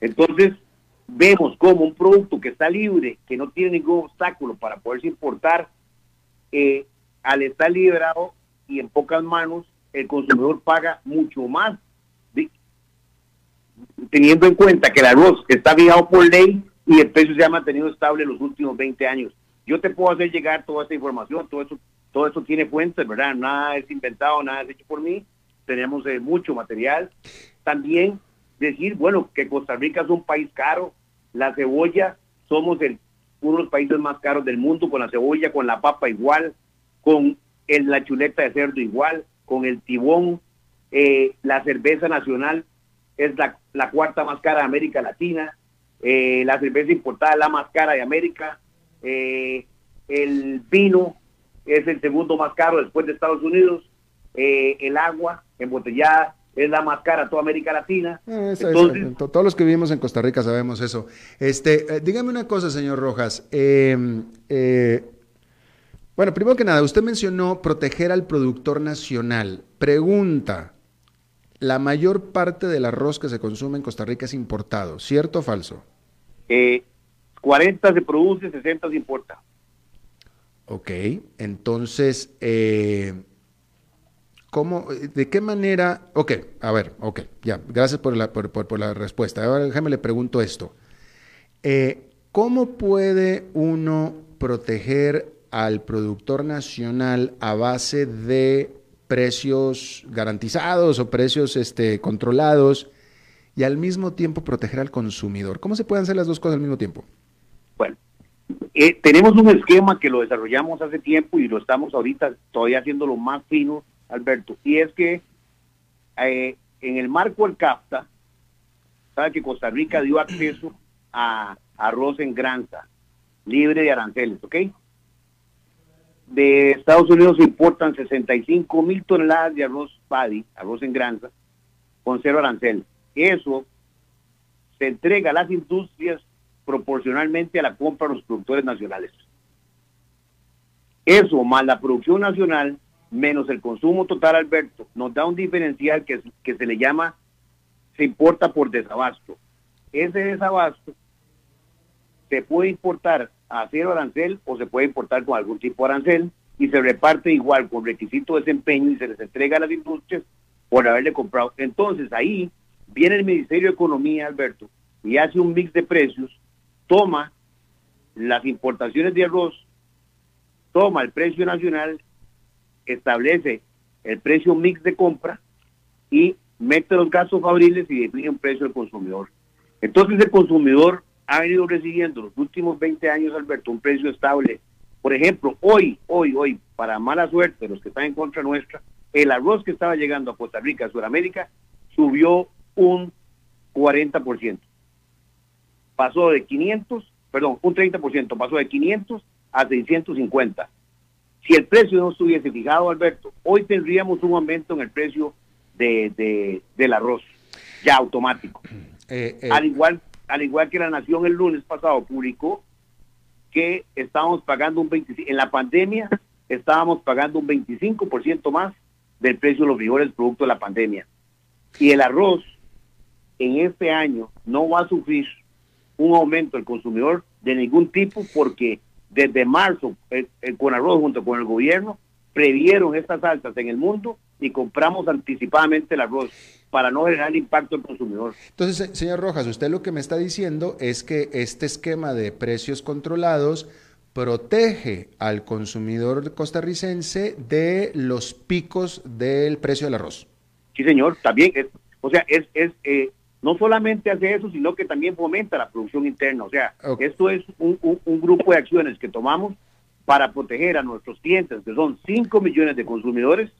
Speaker 6: Entonces, vemos como un producto que está libre, que no tiene ningún obstáculo para poderse importar, eh, al estar liberado y en pocas manos, el consumidor paga mucho más, teniendo en cuenta que el arroz está fijado por ley y el precio se ha mantenido estable los últimos 20 años. Yo te puedo hacer llegar toda esta información, todo eso, todo eso tiene fuentes, ¿verdad? Nada es inventado, nada es hecho por mí. Tenemos eh, mucho material. También decir, bueno, que Costa Rica es un país caro, la cebolla, somos el, uno de los países más caros del mundo, con la cebolla, con la papa igual, con el, la chuleta de cerdo igual, con el tibón, eh, la cerveza nacional es la, cuarta más cara de América Latina, eh, la cerveza importada es la más cara de América, eh, el vino es el segundo más caro después de Estados Unidos, el agua embotellada es la más cara toda América Latina.
Speaker 2: Eh, todos los que vivimos en Costa Rica sabemos eso. Este, eh, dígame una cosa, señor Rojas. Em, eh, Bueno, primero que nada, usted mencionó proteger al productor nacional. Pregunta, la mayor parte del arroz que se consume en Costa Rica es importado, ¿cierto o falso?
Speaker 6: Eh, 40 se produce, 60 se importa.
Speaker 2: Ok, entonces, eh, ¿cómo, de qué manera? Ok, a ver, ok, ya, gracias por la, por, por, la respuesta. Ahora déjame le pregunto esto. Eh, ¿Cómo puede uno proteger al productor nacional a base de precios garantizados o precios este, controlados y al mismo tiempo proteger al consumidor? ¿Cómo se pueden hacer las dos cosas al mismo tiempo?
Speaker 6: Bueno, eh, tenemos un esquema que lo desarrollamos hace tiempo y lo estamos ahorita todavía haciendo lo más fino, Alberto, y es que eh, en el marco del CAFTA, sabe que Costa Rica dio acceso a arroz en granza, libre de aranceles, ¿ok? De Estados Unidos importan 65 mil toneladas de arroz paddy, arroz en granza, con cero arancel. Eso se entrega a las industrias proporcionalmente a la compra de los productores nacionales. Eso más la producción nacional menos el consumo total, Alberto, nos da un diferencial que, que se le llama se importa por desabasto. Ese desabasto se puede importar a cero arancel o se puede importar con algún tipo de arancel y se reparte igual con requisito de desempeño y se les entrega a las industrias por haberle comprado. Entonces ahí viene el Ministerio de Economía, Alberto, y hace un mix de precios, toma las importaciones de arroz, toma el precio nacional, establece el precio mix de compra y mete los gastos fabriles y define un precio al consumidor. Entonces el consumidor ha venido recibiendo los últimos 20 años, Alberto, un precio estable. Por ejemplo, hoy, hoy, hoy, para mala suerte, los que están en contra nuestra, el arroz que estaba llegando a Costa Rica, a Sudamérica, subió un 40%. Pasó de 500, perdón, un 30%, pasó de 500 a 650. Si el precio no estuviese fijado, Alberto, hoy tendríamos un aumento en el precio de, de del arroz, ya automático. Eh, eh. Al igual al igual que la Nación el lunes pasado publicó que estábamos pagando un 25, en la pandemia estábamos pagando un 25% más del precio de los frijoles producto de la pandemia. Y el arroz en este año no va a sufrir un aumento del consumidor de ningún tipo porque desde marzo el, el arroz junto con el gobierno previeron estas altas en el mundo y compramos anticipadamente el arroz para no generar impacto al consumidor.
Speaker 2: Entonces, señor Rojas, usted lo que me está diciendo es que este esquema de precios controlados protege al consumidor costarricense de los picos del precio del arroz.
Speaker 6: Sí, señor, también es, o sea, es, es eh, no solamente hace eso, sino que también fomenta la producción interna. O sea, esto es un, un grupo de acciones que tomamos para proteger a nuestros clientes, que son 5 millones de consumidores,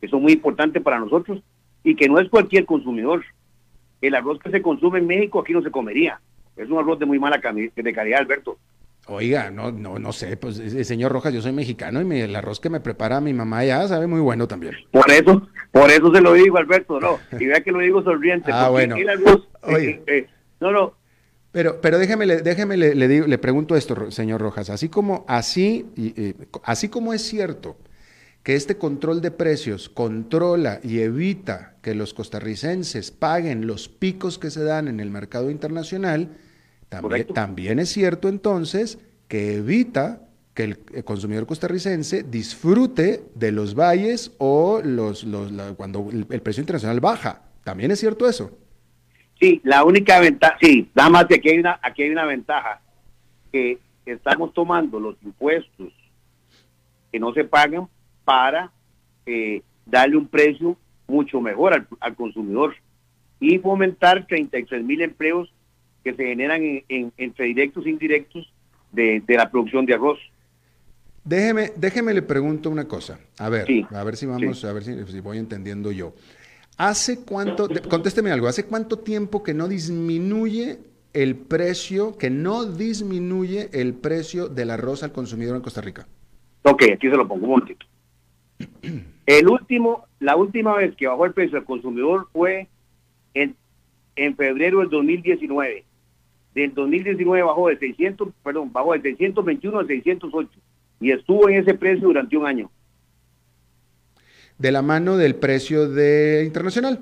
Speaker 6: que son muy importantes para nosotros, y que no es cualquier consumidor. El arroz que se consume en México aquí no se comería. Es un arroz de muy mala de calidad, Alberto.
Speaker 2: Oiga, no, no, no sé, pues señor Rojas, yo soy mexicano y el arroz que me prepara mi mamá ya sabe muy bueno también.
Speaker 6: Por eso, por eso se lo digo, Alberto, no, y vea que lo digo sonriente.
Speaker 2: Ah, bueno.
Speaker 6: El arroz, eh, eh, no, no,
Speaker 2: pero, pero déjeme, déjeme le, le, le, pregunto esto, señor Rojas. Así como, así, y, así como es cierto que este control de precios controla y evita que los costarricenses paguen los picos que se dan en el mercado internacional, también, también es cierto entonces que evita que el consumidor costarricense disfrute de los valles o los, los cuando el precio internacional baja. También es cierto eso.
Speaker 6: Sí, la única ventaja, sí, nada más que aquí hay una, aquí hay una ventaja, que estamos tomando los impuestos que no se pagan para eh, darle un precio mucho mejor al, consumidor y fomentar 33 mil empleos que se generan en, entre directos e indirectos de, la producción de arroz.
Speaker 2: Déjeme, déjeme le pregunto una cosa. A ver, a ver si vamos, a ver si voy entendiendo yo. ¿Hace cuánto, contésteme algo, ¿hace cuánto tiempo que no disminuye el precio, que no disminuye el precio del arroz al consumidor en Costa Rica?
Speaker 6: Ok, aquí se lo pongo un momentito. El último, la última vez que bajó el precio al consumidor fue en, en febrero del 2019. Del 2019 bajó de 600, perdón, bajó de 621 a 608. y estuvo en ese precio durante un año.
Speaker 2: De la mano del precio de internacional.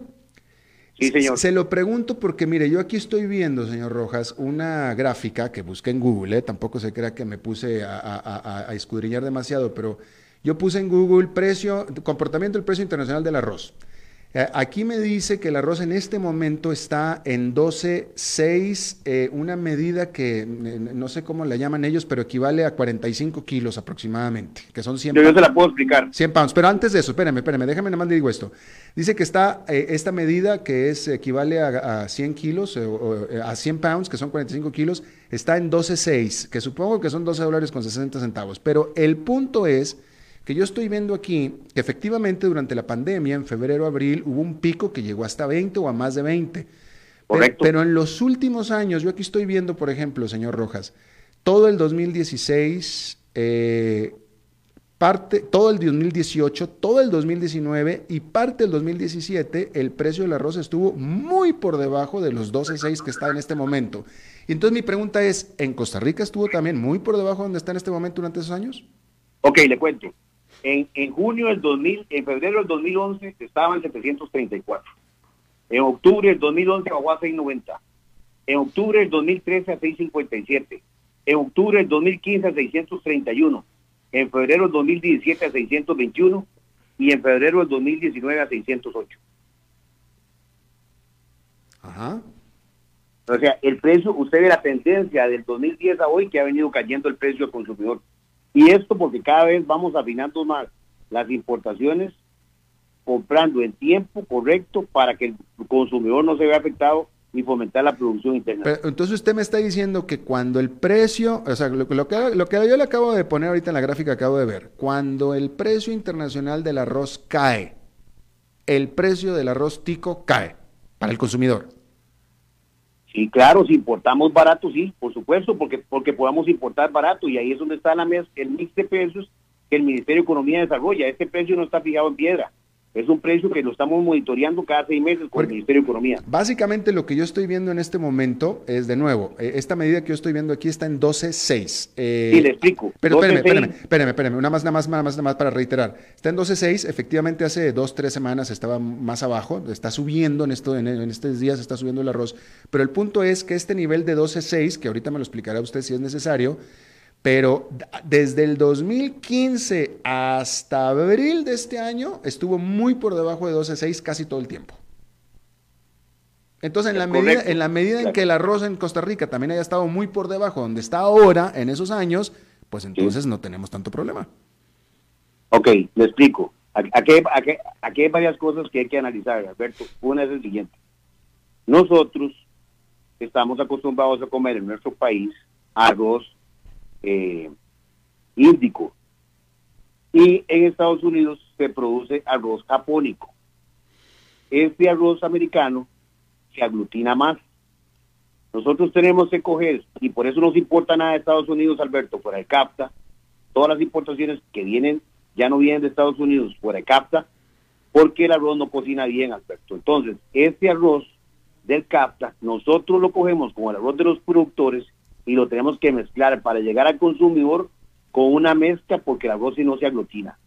Speaker 6: Sí, señor.
Speaker 2: Se lo pregunto porque, mire, yo aquí estoy viendo, señor Rojas, una gráfica que busqué en Google, ¿eh? tampoco se crea que me puse a, a, escudriñar demasiado, pero yo puse en Google precio, comportamiento del precio internacional del arroz. Eh, aquí me dice que el arroz en este momento está en 12.6, eh, una medida que eh, no sé cómo la llaman ellos, pero equivale a 45 kilos aproximadamente, que son 100
Speaker 6: Yo, yo se la puedo explicar.
Speaker 2: 100 pounds, pero antes de eso, espérame, espérame, déjame nada más digo esto. Dice que está esta medida que es equivale a, 100 kilos, o, a 100 pounds, que son 45 kilos, está en 12.6, que supongo que son 12 dólares con 60 centavos. Pero el punto es que yo estoy viendo aquí que efectivamente durante la pandemia, en febrero, abril, hubo un pico que llegó hasta 20 o a más de 20.
Speaker 6: Correcto.
Speaker 2: Pero, en los últimos años, yo aquí estoy viendo, por ejemplo, señor Rojas, todo el 2016, eh, parte, todo el 2018, todo el 2019 y parte del 2017, el precio del arroz estuvo muy por debajo de los 12.6 que está en este momento. Y entonces mi pregunta es, ¿en Costa Rica estuvo también muy por debajo de donde está en este momento durante esos años?
Speaker 6: Ok, le cuento. En, en junio del 2000, en febrero del 2011 estaba en 734. En octubre del 2011 bajó a 690. En octubre del 2013 a 657. En octubre del 2015 a 631. En febrero del 2017 a 621. Y en febrero del 2019 a 608.
Speaker 2: Ajá.
Speaker 6: O sea, el precio, usted ve la tendencia del 2010 a hoy que ha venido cayendo el precio al consumidor. Y esto porque cada vez vamos afinando más las importaciones, comprando en tiempo correcto para que el consumidor no se vea afectado y fomentar la producción interna.
Speaker 2: entonces usted me está diciendo que cuando el precio, o sea, lo, que, lo que yo le acabo de poner ahorita en la gráfica acabo de ver, cuando el precio internacional del arroz cae, el precio del arroz tico cae para el consumidor.
Speaker 6: Sí, claro, si importamos barato, sí, por supuesto, porque porque podamos importar barato y ahí es donde está la mes, el mix de precios que el Ministerio de Economía desarrolla. Este precio no está fijado en piedra. Es un precio que lo estamos monitoreando cada seis meses con el Ministerio de Economía.
Speaker 2: Básicamente lo que yo estoy viendo en este momento es, de nuevo, eh, esta medida que yo estoy viendo aquí está en 12.6.
Speaker 6: Eh, sí, le explico.
Speaker 2: Pero espérame, espérame, espérame, espérame, una más, nada más, nada más, nada más para reiterar. Está en 12.6, efectivamente hace dos, tres semanas estaba más abajo, está subiendo en, esto, en, en estos días, está subiendo el arroz. Pero el punto es que este nivel de 12.6, que ahorita me lo explicará usted si es necesario, pero desde el 2015 hasta abril de este año estuvo muy por debajo de 12.6 casi todo el tiempo. Entonces, en la, medida, en la medida en que el arroz en Costa Rica también haya estado muy por debajo donde está ahora, en esos años, pues entonces no tenemos tanto problema.
Speaker 6: Ok, le explico. Aquí, aquí hay varias cosas que hay que analizar, Alberto. Una es el siguiente. Nosotros estamos acostumbrados a comer en nuestro país arroz eh, índico. Y en Estados Unidos se produce arroz japónico. Este arroz americano se aglutina más. Nosotros tenemos que coger, y por eso nos importa nada de Estados Unidos, Alberto, fuera de CAPTA. Todas las importaciones que vienen, ya no vienen de Estados Unidos, fuera de CAPTA, porque el arroz no cocina bien, Alberto. Entonces, este arroz del CAPTA, nosotros lo cogemos como el arroz de los productores y lo tenemos que mezclar para llegar al consumidor con una mezcla porque el arroz no se aglutina.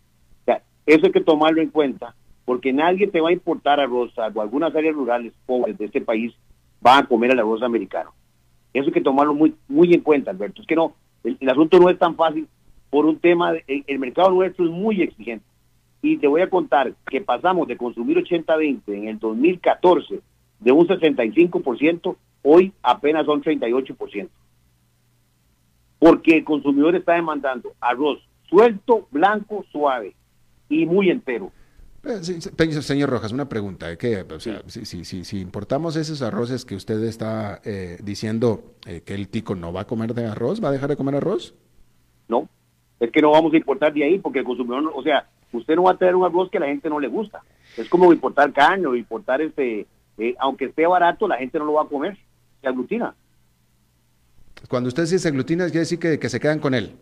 Speaker 6: O sea, eso hay que tomarlo en cuenta porque nadie te va a importar arroz, salvo algunas áreas rurales pobres de este país van a comer el arroz americano. Eso hay que tomarlo muy, muy en cuenta, Alberto. Es que no, el, asunto no es tan fácil por un tema, de, el, mercado nuestro es muy exigente. Y te voy a contar que pasamos de consumir 80-20 en el 2014 de un 65%, hoy apenas son 38% porque el consumidor está demandando arroz suelto, blanco, suave y muy entero.
Speaker 2: Eh, señor Rojas, una pregunta. ¿eh? Que, o sea, si, importamos esos arroces que usted está eh, diciendo que el tico no va a comer de arroz, ¿va a dejar de comer arroz?
Speaker 6: No, es que no vamos a importar de ahí porque el consumidor, o sea, usted no va a tener un arroz que a la gente no le gusta. Es como importar caño, importar este, aunque esté barato, la gente no lo va a comer, se aglutina.
Speaker 2: Cuando usted dice aglutina, quiere decir que, se quedan con él.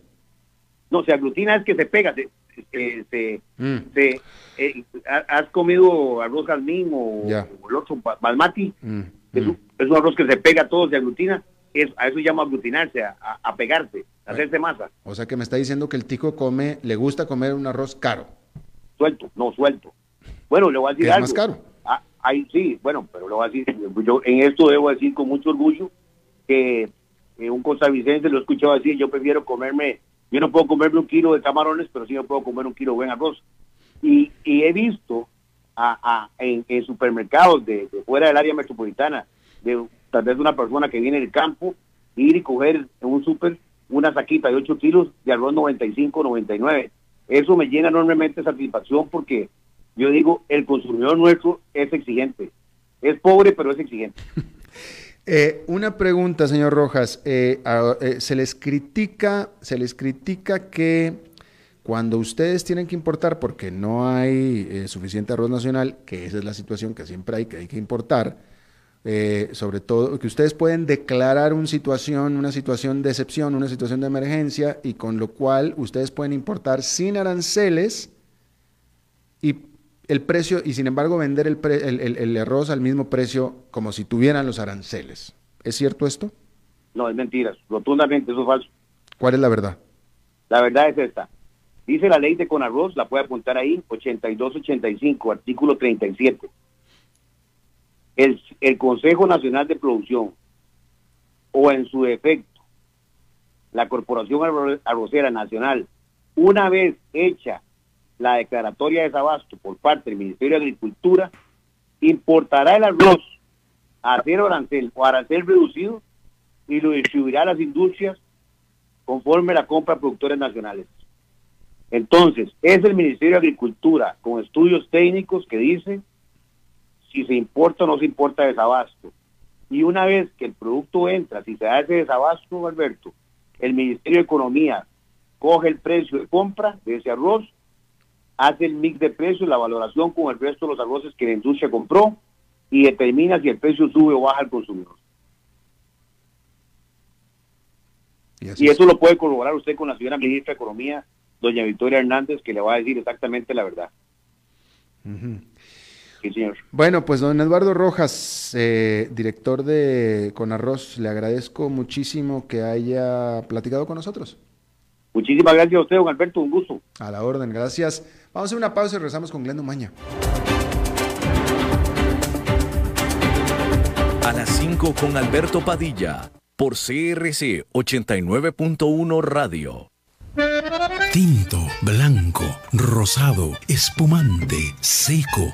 Speaker 6: No, se aglutina es que se pega. Se, se, mm. eh, ¿Has comido arroz jazmín o, el otro basmati? Mm, mm. Es, un, arroz que se pega todo, se aglutina. Es, a eso se llama aglutinarse, a, pegarse. hacerse masa.
Speaker 2: O sea que me está diciendo que el tico come, le gusta comer un arroz caro.
Speaker 6: Suelto, no suelto. Bueno, le voy a decir
Speaker 2: ¿Qué es
Speaker 6: algo.
Speaker 2: más caro?
Speaker 6: Ah, ahí sí, bueno, pero le voy a decir, yo en esto debo decir con mucho orgullo que eh, un costarricense lo he escuchado decir, yo prefiero comerme, yo no puedo comerme un kilo de camarones, pero sí me puedo comer un kilo de buen arroz. Y, he visto a, en supermercados de, de fuera del área metropolitana, de tal vez una persona que viene del campo, ir y coger en un súper una saquita de 8 kilos de arroz 95, 99. Eso me llena enormemente de satisfacción porque yo digo, el consumidor nuestro es exigente. Es pobre, pero es exigente.
Speaker 2: Eh, una pregunta, señor Rojas. Eh, eh, se les critica, se les critica que cuando ustedes tienen que importar, porque no hay suficiente arroz nacional, que esa es la situación que siempre hay, que hay que importar, sobre todo que ustedes pueden declarar una situación, una situación de excepción, una situación de emergencia, y con lo cual ustedes pueden importar sin aranceles y el precio, y sin embargo vender el, pre- el- el- el arroz al mismo precio como si tuvieran los aranceles. ¿Es cierto esto?
Speaker 6: No, es mentira, rotundamente, eso es falso.
Speaker 2: ¿Cuál es la verdad?
Speaker 6: La verdad es esta. Dice la ley de Conarroz, la puede apuntar ahí, 8285, artículo 37. El, el Consejo Nacional de Producción, o en su defecto, la Corporación Arro- Arrocera Nacional, una vez hecha la declaratoria de desabasto por parte del Ministerio de Agricultura, importará el arroz a cero arancel o arancel reducido y lo distribuirá a las industrias conforme la compra a productores nacionales. Entonces, es el Ministerio de Agricultura con estudios técnicos que dice si se importa o no se importa desabasto. Y una vez que el producto entra, si se da ese desabasto, Alberto, el Ministerio de Economía coge el precio de compra de ese arroz, hace el mix de precios, la valoración con el resto de los arroces que la industria compró y determina si el precio sube o baja al consumidor.
Speaker 2: Y es.
Speaker 6: eso lo puede corroborar usted con la señora ministra de Economía, doña Victoria Hernández, que le va a decir exactamente la verdad. Sí, señor.
Speaker 2: Bueno, pues don Eduardo Rojas, eh, director de Conarroz, le agradezco muchísimo que haya platicado con nosotros.
Speaker 6: Muchísimas gracias a usted, don Alberto, un gusto.
Speaker 2: A la orden, gracias. Vamos a hacer una pausa y regresamos con Glendo Maña.
Speaker 1: A las 5 con Alberto Padilla por CRC 89.1 Radio.
Speaker 3: Tinto, blanco, rosado, espumante, seco,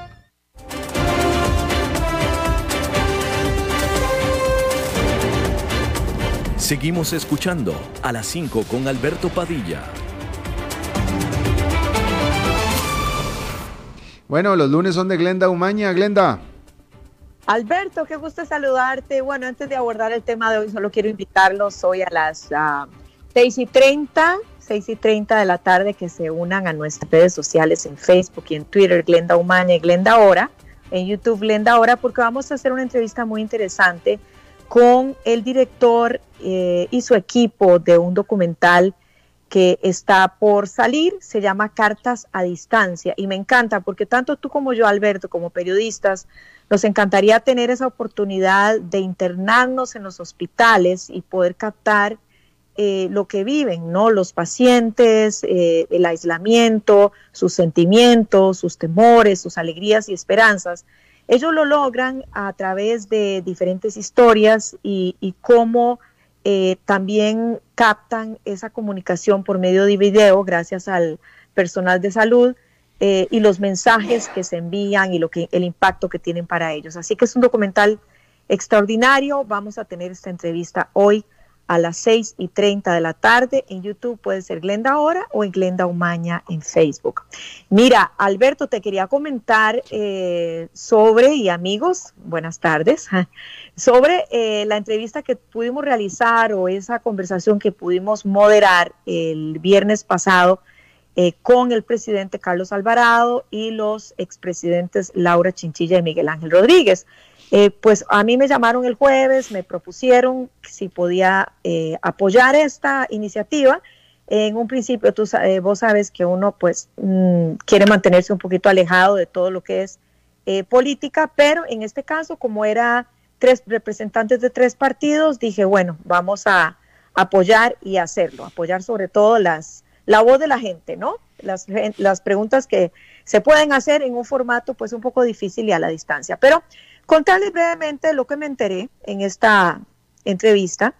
Speaker 1: Seguimos escuchando a las 5 con Alberto Padilla.
Speaker 2: Bueno, los lunes son de Glenda Umaña. Glenda.
Speaker 7: Alberto, qué gusto saludarte. Bueno, antes de abordar el tema de hoy, solo quiero invitarlos hoy a las ah, 6 y 30, 6 y 30 de la tarde que se unan a nuestras redes sociales en Facebook y en Twitter, Glenda Umaña y Glenda Hora, en YouTube Glenda Hora, porque vamos a hacer una entrevista muy interesante con el director eh, y su equipo de un documental que está por salir, se llama Cartas a Distancia y me encanta porque tanto tú como yo, Alberto, como periodistas, nos encantaría tener esa oportunidad de internarnos en los hospitales y poder captar eh, lo que viven, ¿no? Los pacientes, eh, el aislamiento, sus sentimientos, sus temores, sus alegrías y esperanzas. Ellos lo logran a través de diferentes historias y, cómo eh, también captan esa comunicación por medio de video gracias al personal de salud eh, y los mensajes que se envían y lo que el impacto que tienen para ellos. Así que es un documental extraordinario. Vamos a tener esta entrevista hoy a las 6 y 30 de la tarde. En YouTube puede ser Glenda Ahora o en Glenda Umaña en Facebook. Mira, Alberto, te quería comentar eh, sobre, y amigos, buenas tardes, sobre eh, la entrevista que pudimos realizar o esa conversación que pudimos moderar el viernes pasado eh, con el presidente Carlos Alvarado y los expresidentes Laura Chinchilla y Miguel Ángel Rodríguez. Eh, pues a mí me llamaron el jueves, me propusieron si podía eh, apoyar esta iniciativa. En un principio, tú, eh, vos sabes que uno pues mm, quiere mantenerse un poquito alejado de todo lo que es política, pero en este caso, como era tres representantes de tres partidos, dije, bueno, vamos a apoyar y hacerlo, apoyar sobre todo las, la voz de la gente, ¿no? Las, las preguntas que se pueden hacer en un formato pues un poco difícil y a la distancia. Pero Contarles brevemente lo que me enteré en esta entrevista.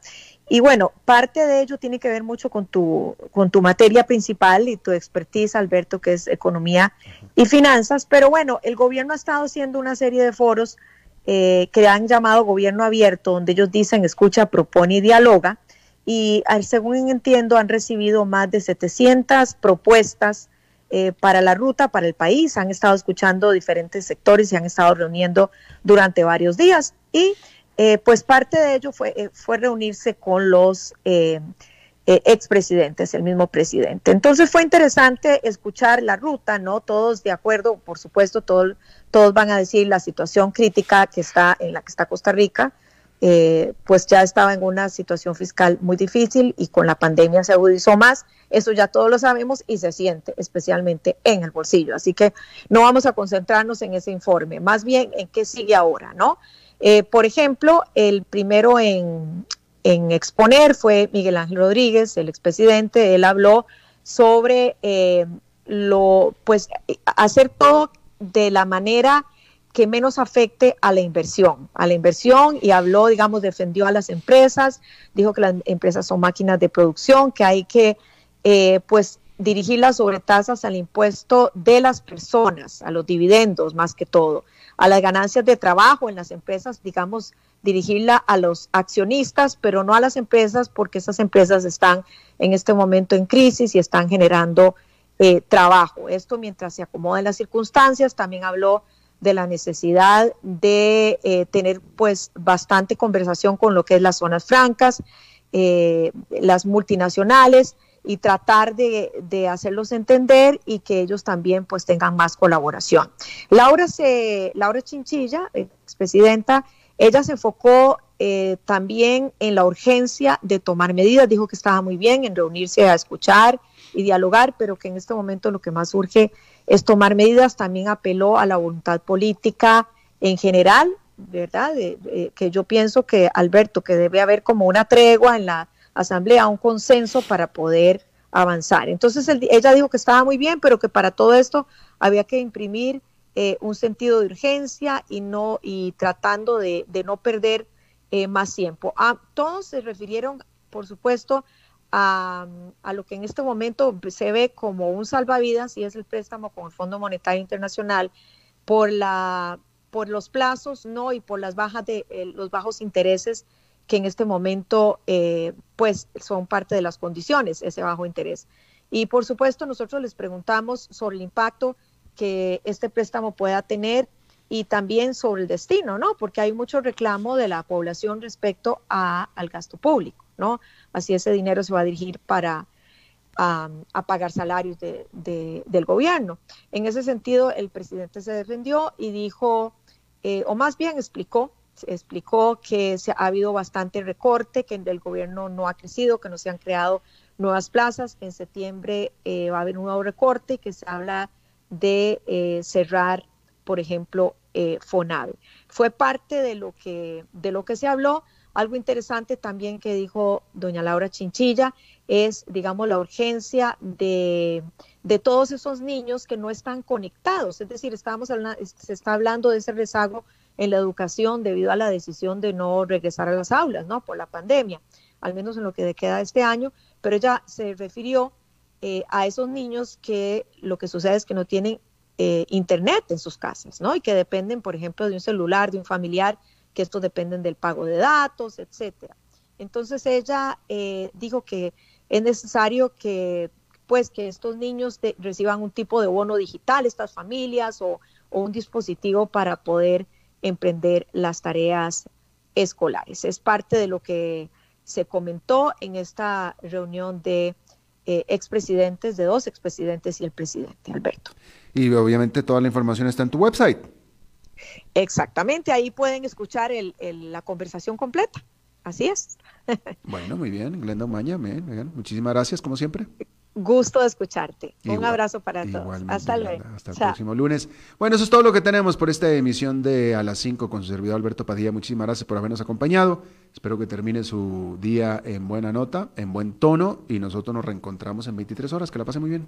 Speaker 7: Y bueno, parte de ello tiene que ver mucho con tu, con tu materia principal y tu expertise, Alberto, que es economía y finanzas. Pero bueno, el gobierno ha estado haciendo una serie de foros eh, que han llamado gobierno abierto, donde ellos dicen escucha, propone y dialoga. Y según entiendo, han recibido más de 700 propuestas eh, para la ruta, para el país. Han estado escuchando diferentes sectores, se han estado reuniendo durante varios días y eh, pues parte de ello fue, eh, fue reunirse con los expresidentes, el mismo presidente. Entonces fue interesante escuchar la ruta, ¿no? Todos de acuerdo, por supuesto, todos van a decir la situación crítica que está en la que está Costa Rica, eh, pues ya estaba en una situación fiscal muy difícil y con la pandemia se agudizó más. Eso ya todos lo sabemos y se siente especialmente en el bolsillo. Así que no vamos a concentrarnos en ese informe, más bien en qué sigue ahora, ¿no? Eh, por ejemplo, el primero en, exponer fue Miguel Ángel Rodríguez, el expresidente. Él habló sobre eh, lo, pues, hacer todo de la manera que menos afecte a la inversión, a la inversión y habló, digamos, defendió a las empresas, dijo que las empresas son máquinas de producción, que hay que, eh, pues, dirigir las sobretasas al impuesto de las personas, a los dividendos más que todo, a las ganancias de trabajo en las empresas, digamos, dirigirla a los accionistas, pero no a las empresas porque esas empresas están en este momento en crisis y están generando eh, trabajo. Esto mientras se acomodan las circunstancias, también habló de la necesidad de eh, tener pues bastante conversación con lo que es las zonas francas, eh, las multinacionales y tratar de, hacerlos entender y que ellos también pues tengan más colaboración. Laura, se, Laura Chinchilla, expresidenta, ella se enfocó eh, también en la urgencia de tomar medidas, dijo que estaba muy bien en reunirse a escuchar y dialogar, pero que en este momento lo que más urge tomar medidas. También apeló a la voluntad política en general, ¿verdad? que yo pienso que, Alberto, que debe haber como una tregua en la Asamblea, un consenso para poder avanzar. Entonces ella dijo que estaba muy bien, pero que para todo esto había que imprimir eh, un sentido de urgencia y no y tratando de, no perder eh, más tiempo. A, todos se refirieron, por supuesto, a, lo que en este momento se ve como un salvavidas y es el préstamo con el Fondo Monetario Internacional por la por los plazos no y por las bajas de eh, los bajos intereses que en este momento eh, pues son parte de las condiciones ese bajo interés. Y por supuesto nosotros les preguntamos sobre el impacto que este préstamo pueda tener y también sobre el destino no porque hay mucho reclamo de la población respecto a, al gasto público no Así ese dinero se va a dirigir para a, pagar salarios del gobierno. En ese sentido, el presidente se defendió y dijo, eh, o más bien explicó, explicó que se, ha habido bastante recorte, que el gobierno no ha crecido, que no se han creado nuevas plazas, que en septiembre eh, va a haber un nuevo recorte y que se habla de eh, cerrar, por ejemplo, FONAVE. Fue parte de lo que, de lo que se habló. Algo interesante también que dijo doña Laura Chinchilla es, digamos, la urgencia de, todos esos niños que no están conectados. Es decir, estamos se está hablando de ese rezago en la educación debido a la decisión de no regresar a las aulas, ¿no? Por la pandemia, al menos en lo que queda este año, pero ella se refirió eh, a esos niños que lo que sucede es que no tienen eh, internet en sus casas, ¿no? Y que dependen, por ejemplo, de un celular, de un familiar que estos dependen del pago de datos, etcétera. Entonces ella eh, dijo que es necesario que pues que estos niños reciban un tipo de bono digital, estas familias, o, un dispositivo para poder emprender las tareas escolares. Es parte de lo que se comentó en esta reunión de eh, expresidentes, de dos expresidentes y el presidente, Alberto.
Speaker 2: Y obviamente toda la información está en tu website.
Speaker 7: Exactamente, ahí pueden escuchar la conversación completa. Así es.
Speaker 2: bueno, muy bien, Glenda Maña, muchísimas gracias, como siempre.
Speaker 7: Gusto de escucharte. Un abrazo para todos. Hasta luego.
Speaker 2: Hasta el próximo lunes. Bueno, eso es todo lo que tenemos por esta emisión de A las 5 con su servidor Alberto Padilla. Muchísimas gracias por habernos acompañado. Espero que termine su día en buena nota, en buen tono y nosotros nos reencontramos en 23 horas. Que la pase muy bien.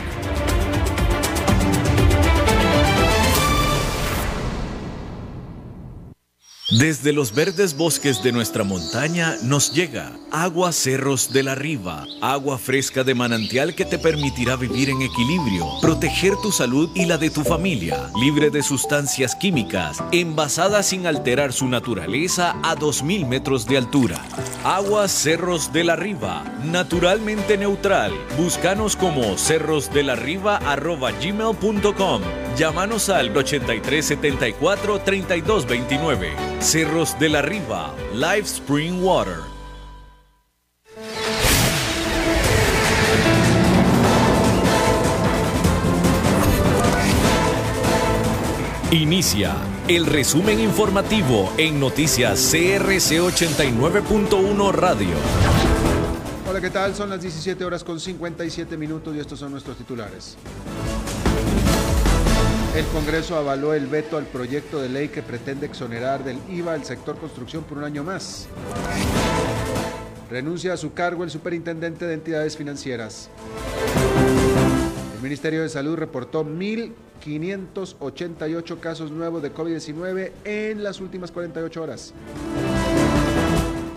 Speaker 1: Desde los verdes bosques de nuestra montaña nos llega agua Cerros de la Riva, agua fresca de manantial que te permitirá vivir en equilibrio, proteger tu salud y la de tu familia, libre de sustancias químicas, envasada sin alterar su naturaleza a 2.000 metros de altura. Agua Cerros de la Riva, naturalmente neutral. Búscanos como cerrosdelarriba.gmail.com Llámanos al 8374 3229. Cerros de la Riva, Live Spring Water. Inicia el resumen informativo en noticias CRC 89.1 Radio.
Speaker 2: Hola, ¿qué tal? Son las 17 horas con 57 minutos y estos son nuestros titulares. El Congreso avaló el veto al proyecto de ley que pretende exonerar del IVA al sector construcción por un año más. Renuncia a su cargo el superintendente de entidades financieras. El Ministerio de Salud reportó 1.588 casos nuevos de COVID-19 en las últimas 48 horas.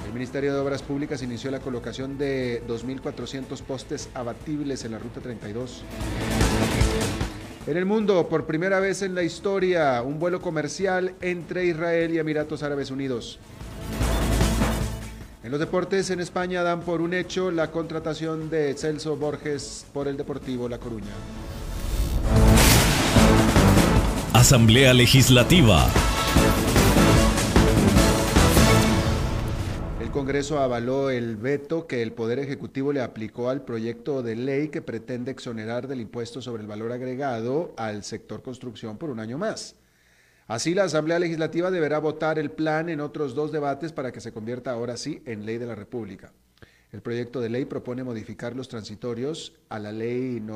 Speaker 2: El Ministerio de Obras Públicas inició la colocación de 2.400 postes abatibles en la Ruta 32. En el mundo, por primera vez en la historia, un vuelo comercial entre Israel y Emiratos Árabes Unidos. En los deportes en España dan por un hecho la contratación de Celso Borges por el Deportivo La Coruña.
Speaker 1: Asamblea Legislativa.
Speaker 2: Congreso avaló el veto que el Poder Ejecutivo le aplicó al proyecto de ley que pretende exonerar del impuesto sobre el valor agregado al sector construcción por un año más. Así, la Asamblea Legislativa deberá votar el plan en otros dos debates para que se convierta ahora sí en ley de la República. El proyecto de ley propone modificar los transitorios a la ley no